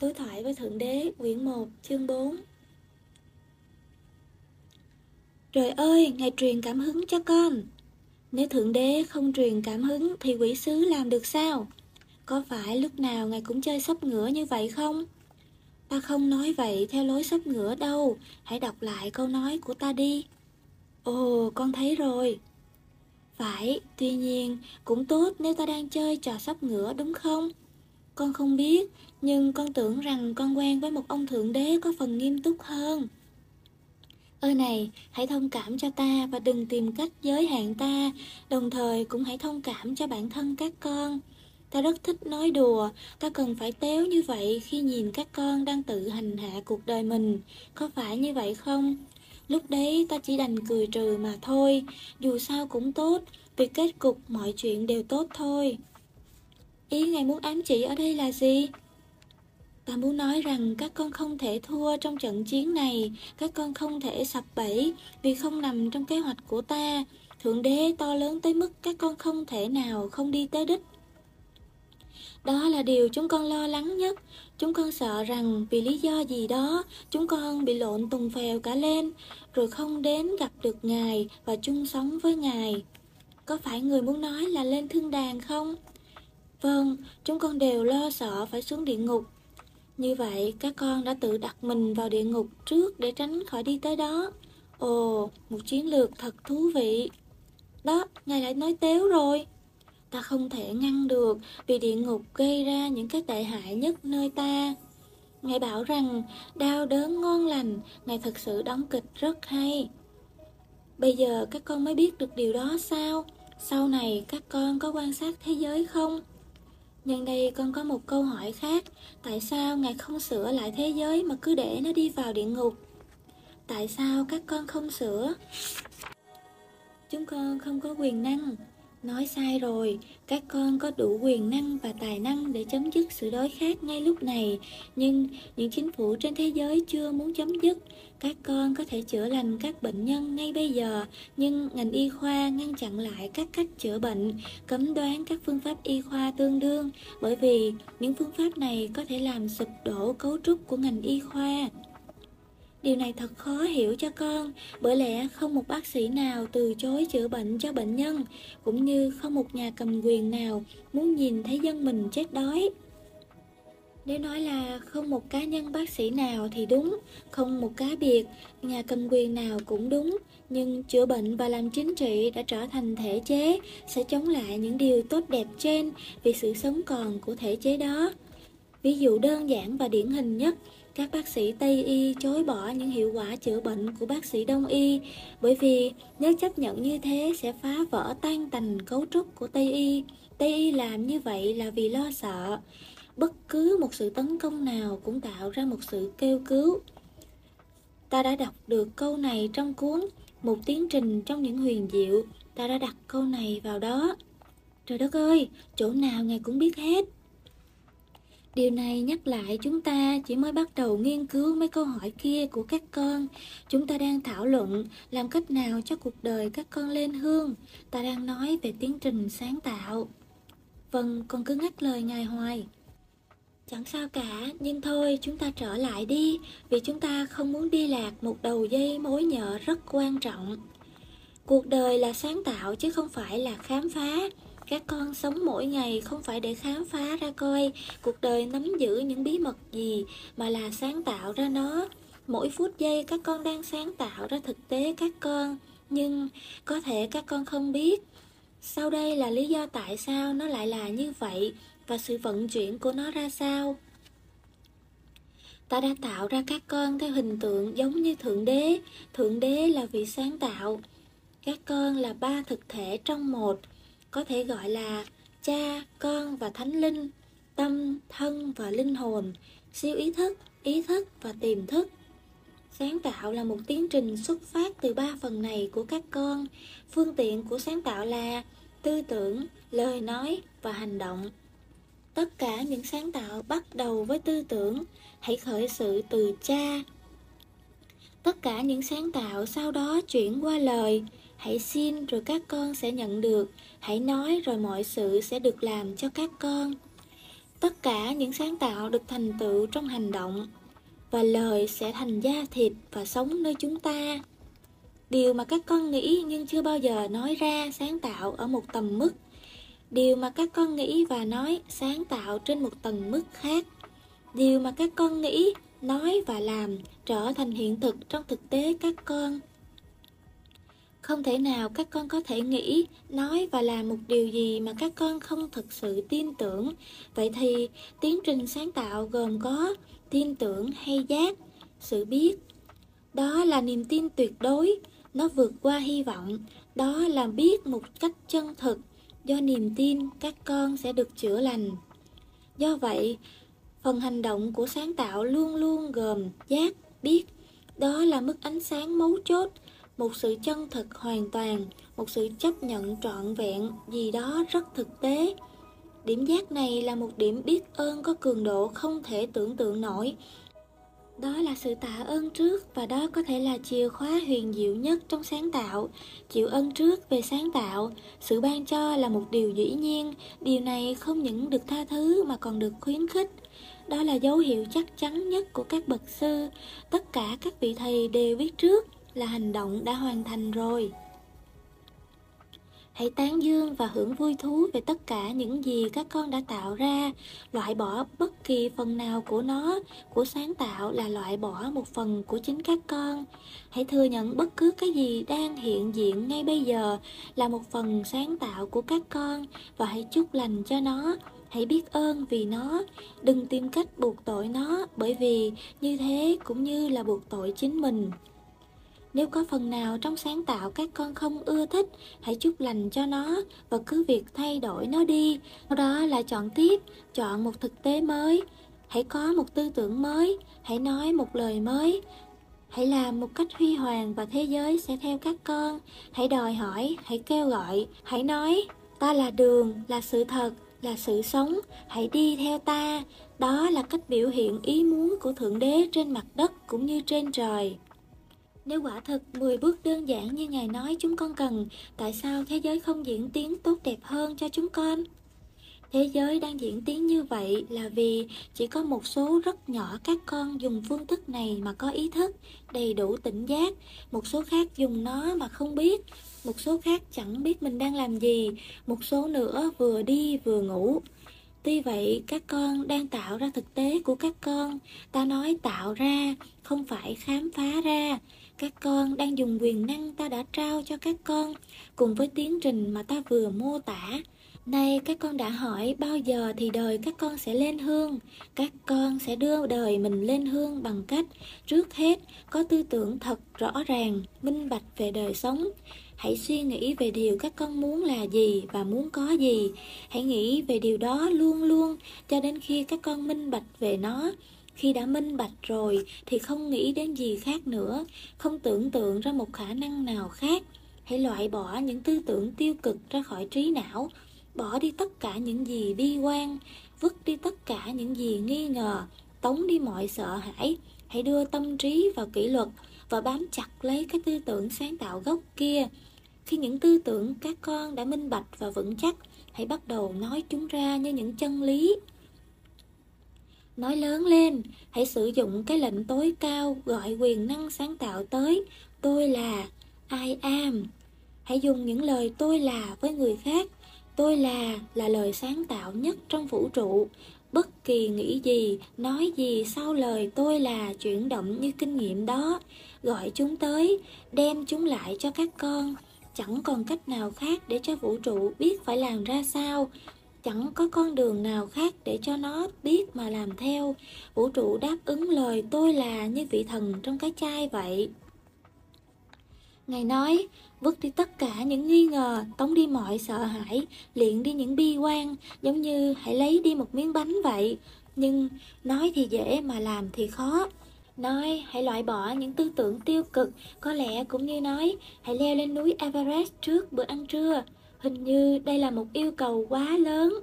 Đối thoại với Thượng Đế, quyển 1, chương 4 Trời ơi, Ngài truyền cảm hứng cho con Nếu Thượng Đế không truyền cảm hứng thì quỷ sứ làm được sao? Có phải lúc nào Ngài cũng chơi sắp ngửa như vậy không? Ta không nói vậy theo lối sắp ngửa đâu Hãy đọc lại câu nói của ta đi Ồ, con thấy rồi Phải, tuy nhiên cũng tốt nếu ta đang chơi trò sắp ngửa đúng không? Con không biết, nhưng con tưởng rằng con quen với một ông thượng đế có phần nghiêm túc hơn. Ơi này, hãy thông cảm cho ta và đừng tìm cách giới hạn ta, đồng thời cũng hãy thông cảm cho bản thân các con. Ta rất thích nói đùa, ta cần phải téo như vậy khi nhìn các con đang tự hành hạ cuộc đời mình, có phải như vậy không? Lúc đấy ta chỉ đành cười trừ mà thôi, dù sao cũng tốt, vì kết cục mọi chuyện đều tốt thôi. Ý ngài muốn ám chỉ ở đây là gì? Ta muốn nói rằng các con không thể thua trong trận chiến này, các con không thể sập bẫy vì không nằm trong kế hoạch của ta. Thượng đế to lớn tới mức các con không thể nào không đi tới đích. Đó là điều chúng con lo lắng nhất. Chúng con sợ rằng vì lý do gì đó, chúng con bị lộn tùng phèo cả lên, rồi không đến gặp được Ngài và chung sống với Ngài. Có phải người muốn nói là lên thương đàn không? Vâng, chúng con đều lo sợ phải xuống địa ngục. Như vậy, các con đã tự đặt mình vào địa ngục trước để tránh khỏi đi tới đó. Ồ, một chiến lược thật thú vị. Đó, ngài lại nói téo rồi. Ta không thể ngăn được vì địa ngục gây ra những cái tệ hại nhất nơi ta. Ngài bảo rằng đau đớn ngon lành, Ngài thật sự đóng kịch rất hay. Bây giờ các con mới biết được điều đó sao? Sau này các con có quan sát thế giới không? Nhân đây con có một câu hỏi khác Tại sao Ngài không sửa lại thế giới mà cứ để nó đi vào địa ngục? Tại sao các con không sửa? Chúng con không có quyền năng Nói sai rồi, các con có đủ quyền năng và tài năng để chấm dứt sự đói khát ngay lúc này, nhưng những chính phủ trên thế giới chưa muốn chấm dứt. Các con có thể chữa lành các bệnh nhân ngay bây giờ, nhưng ngành y khoa ngăn chặn lại các cách chữa bệnh, cấm đoán các phương pháp y khoa tương đương, bởi vì những phương pháp này có thể làm sụp đổ cấu trúc của ngành y khoa. Điều này thật khó hiểu cho con, bởi lẽ không một bác sĩ nào từ chối chữa bệnh cho bệnh nhân, cũng như không một nhà cầm quyền nào muốn nhìn thấy dân mình chết đói. Nếu nói là không một cá nhân bác sĩ nào thì đúng, không một cá biệt, nhà cầm quyền nào cũng đúng, nhưng chữa bệnh và làm chính trị đã trở thành thể chế, sẽ chống lại những điều tốt đẹp trên vì sự sống còn của thể chế đó. Ví dụ đơn giản và điển hình nhất các bác sĩ Tây y chối bỏ những hiệu quả chữa bệnh của bác sĩ Đông y bởi vì nếu chấp nhận như thế sẽ phá vỡ tan tành cấu trúc của Tây y. Tây y làm như vậy là vì lo sợ. Bất cứ một sự tấn công nào cũng tạo ra một sự kêu cứu. Ta đã đọc được câu này trong cuốn Một tiến trình trong những huyền diệu. Ta đã đặt câu này vào đó. Trời đất ơi, chỗ nào ngài cũng biết hết. Điều này nhắc lại chúng ta chỉ mới bắt đầu nghiên cứu mấy câu hỏi kia của các con. Chúng ta đang thảo luận làm cách nào cho cuộc đời các con lên hương. Ta đang nói về tiến trình sáng tạo. Vâng, con cứ ngắt lời ngài hoài. Chẳng sao cả, nhưng thôi chúng ta trở lại đi, vì chúng ta không muốn đi lạc một đầu dây mối nhợ rất quan trọng. Cuộc đời là sáng tạo chứ không phải là khám phá các con sống mỗi ngày không phải để khám phá ra coi cuộc đời nắm giữ những bí mật gì, mà là sáng tạo ra nó. Mỗi phút giây các con đang sáng tạo ra thực tế các con, nhưng có thể các con không biết. Sau đây là lý do tại sao nó lại là như vậy và sự vận chuyển của nó ra sao. Ta đã tạo ra các con theo hình tượng giống như thượng đế. Thượng đế là vị sáng tạo. Các con là ba thực thể trong một có thể gọi là cha, con và thánh linh, tâm, thân và linh hồn, siêu ý thức, ý thức và tiềm thức. Sáng tạo là một tiến trình xuất phát từ ba phần này của các con. Phương tiện của sáng tạo là tư tưởng, lời nói và hành động. Tất cả những sáng tạo bắt đầu với tư tưởng, hãy khởi sự từ cha. Tất cả những sáng tạo sau đó chuyển qua lời, hãy xin rồi các con sẽ nhận được hãy nói rồi mọi sự sẽ được làm cho các con Tất cả những sáng tạo được thành tựu trong hành động và lời sẽ thành da thịt và sống nơi chúng ta. Điều mà các con nghĩ nhưng chưa bao giờ nói ra sáng tạo ở một tầm mức. Điều mà các con nghĩ và nói sáng tạo trên một tầng mức khác. Điều mà các con nghĩ, nói và làm trở thành hiện thực trong thực tế các con. Không thể nào các con có thể nghĩ, nói và làm một điều gì mà các con không thực sự tin tưởng. Vậy thì tiến trình sáng tạo gồm có tin tưởng hay giác, sự biết. Đó là niềm tin tuyệt đối, nó vượt qua hy vọng, đó là biết một cách chân thực. Do niềm tin, các con sẽ được chữa lành. Do vậy, phần hành động của sáng tạo luôn luôn gồm giác, biết. Đó là mức ánh sáng mấu chốt, một sự chân thực hoàn toàn, một sự chấp nhận trọn vẹn gì đó rất thực tế. Điểm giác này là một điểm biết ơn có cường độ không thể tưởng tượng nổi. Đó là sự tạ ơn trước và đó có thể là chìa khóa huyền diệu nhất trong sáng tạo. Chịu ơn trước về sáng tạo, sự ban cho là một điều dĩ nhiên, điều này không những được tha thứ mà còn được khuyến khích. Đó là dấu hiệu chắc chắn nhất của các bậc sư. Tất cả các vị thầy đều biết trước là hành động đã hoàn thành rồi. Hãy tán dương và hưởng vui thú về tất cả những gì các con đã tạo ra, loại bỏ bất kỳ phần nào của nó, của sáng tạo là loại bỏ một phần của chính các con. Hãy thừa nhận bất cứ cái gì đang hiện diện ngay bây giờ là một phần sáng tạo của các con và hãy chúc lành cho nó. Hãy biết ơn vì nó, đừng tìm cách buộc tội nó bởi vì như thế cũng như là buộc tội chính mình. Nếu có phần nào trong sáng tạo các con không ưa thích, hãy chúc lành cho nó và cứ việc thay đổi nó đi. Sau đó là chọn tiếp, chọn một thực tế mới. Hãy có một tư tưởng mới, hãy nói một lời mới. Hãy làm một cách huy hoàng và thế giới sẽ theo các con. Hãy đòi hỏi, hãy kêu gọi, hãy nói, ta là đường, là sự thật, là sự sống, hãy đi theo ta. Đó là cách biểu hiện ý muốn của Thượng Đế trên mặt đất cũng như trên trời. Nếu quả thực 10 bước đơn giản như Ngài nói chúng con cần, tại sao thế giới không diễn tiến tốt đẹp hơn cho chúng con? Thế giới đang diễn tiến như vậy là vì chỉ có một số rất nhỏ các con dùng phương thức này mà có ý thức, đầy đủ tỉnh giác, một số khác dùng nó mà không biết, một số khác chẳng biết mình đang làm gì, một số nữa vừa đi vừa ngủ. Tuy vậy, các con đang tạo ra thực tế của các con, ta nói tạo ra, không phải khám phá ra. Các con đang dùng quyền năng ta đã trao cho các con cùng với tiến trình mà ta vừa mô tả. Nay các con đã hỏi bao giờ thì đời các con sẽ lên hương. Các con sẽ đưa đời mình lên hương bằng cách trước hết có tư tưởng thật rõ ràng, minh bạch về đời sống. Hãy suy nghĩ về điều các con muốn là gì và muốn có gì. Hãy nghĩ về điều đó luôn luôn cho đến khi các con minh bạch về nó khi đã minh bạch rồi thì không nghĩ đến gì khác nữa, không tưởng tượng ra một khả năng nào khác. Hãy loại bỏ những tư tưởng tiêu cực ra khỏi trí não, bỏ đi tất cả những gì bi quan, vứt đi tất cả những gì nghi ngờ, tống đi mọi sợ hãi. Hãy đưa tâm trí vào kỷ luật và bám chặt lấy cái tư tưởng sáng tạo gốc kia. Khi những tư tưởng các con đã minh bạch và vững chắc, hãy bắt đầu nói chúng ra như những chân lý Nói lớn lên, hãy sử dụng cái lệnh tối cao gọi quyền năng sáng tạo tới. Tôi là I am. Hãy dùng những lời tôi là với người khác. Tôi là là lời sáng tạo nhất trong vũ trụ. Bất kỳ nghĩ gì, nói gì sau lời tôi là chuyển động như kinh nghiệm đó. Gọi chúng tới, đem chúng lại cho các con. Chẳng còn cách nào khác để cho vũ trụ biết phải làm ra sao Chẳng có con đường nào khác để cho nó biết mà làm theo. Vũ trụ đáp ứng lời tôi là như vị thần trong cái chai vậy. Ngài nói, vứt đi tất cả những nghi ngờ, tống đi mọi sợ hãi, luyện đi những bi quan, giống như hãy lấy đi một miếng bánh vậy. Nhưng nói thì dễ mà làm thì khó. Nói hãy loại bỏ những tư tưởng tiêu cực, có lẽ cũng như nói hãy leo lên núi Everest trước bữa ăn trưa. Hình như đây là một yêu cầu quá lớn.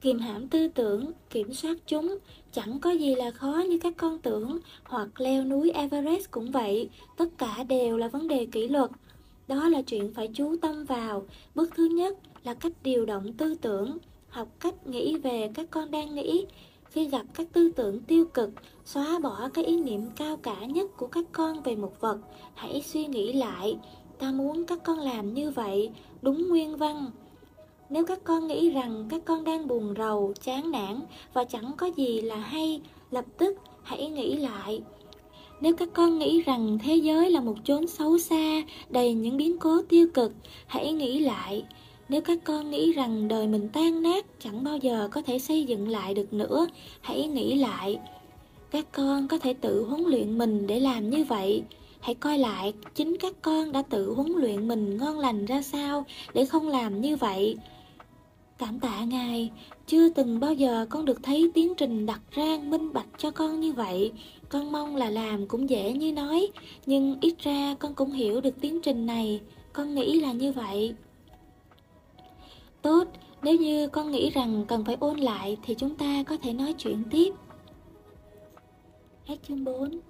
Kiềm hãm tư tưởng, kiểm soát chúng, chẳng có gì là khó như các con tưởng, hoặc leo núi Everest cũng vậy, tất cả đều là vấn đề kỷ luật. Đó là chuyện phải chú tâm vào. Bước thứ nhất là cách điều động tư tưởng, học cách nghĩ về các con đang nghĩ. Khi gặp các tư tưởng tiêu cực, xóa bỏ cái ý niệm cao cả nhất của các con về một vật, hãy suy nghĩ lại, ta muốn các con làm như vậy, đúng nguyên văn. Nếu các con nghĩ rằng các con đang buồn rầu, chán nản và chẳng có gì là hay, lập tức hãy nghĩ lại. Nếu các con nghĩ rằng thế giới là một chốn xấu xa, đầy những biến cố tiêu cực, hãy nghĩ lại. Nếu các con nghĩ rằng đời mình tan nát, chẳng bao giờ có thể xây dựng lại được nữa, hãy nghĩ lại. Các con có thể tự huấn luyện mình để làm như vậy. Hãy coi lại chính các con đã tự huấn luyện mình ngon lành ra sao để không làm như vậy. Cảm tạ Ngài, chưa từng bao giờ con được thấy tiến trình đặt ra minh bạch cho con như vậy. Con mong là làm cũng dễ như nói, nhưng ít ra con cũng hiểu được tiến trình này. Con nghĩ là như vậy. Tốt, nếu như con nghĩ rằng cần phải ôn lại thì chúng ta có thể nói chuyện tiếp. Hết chương 4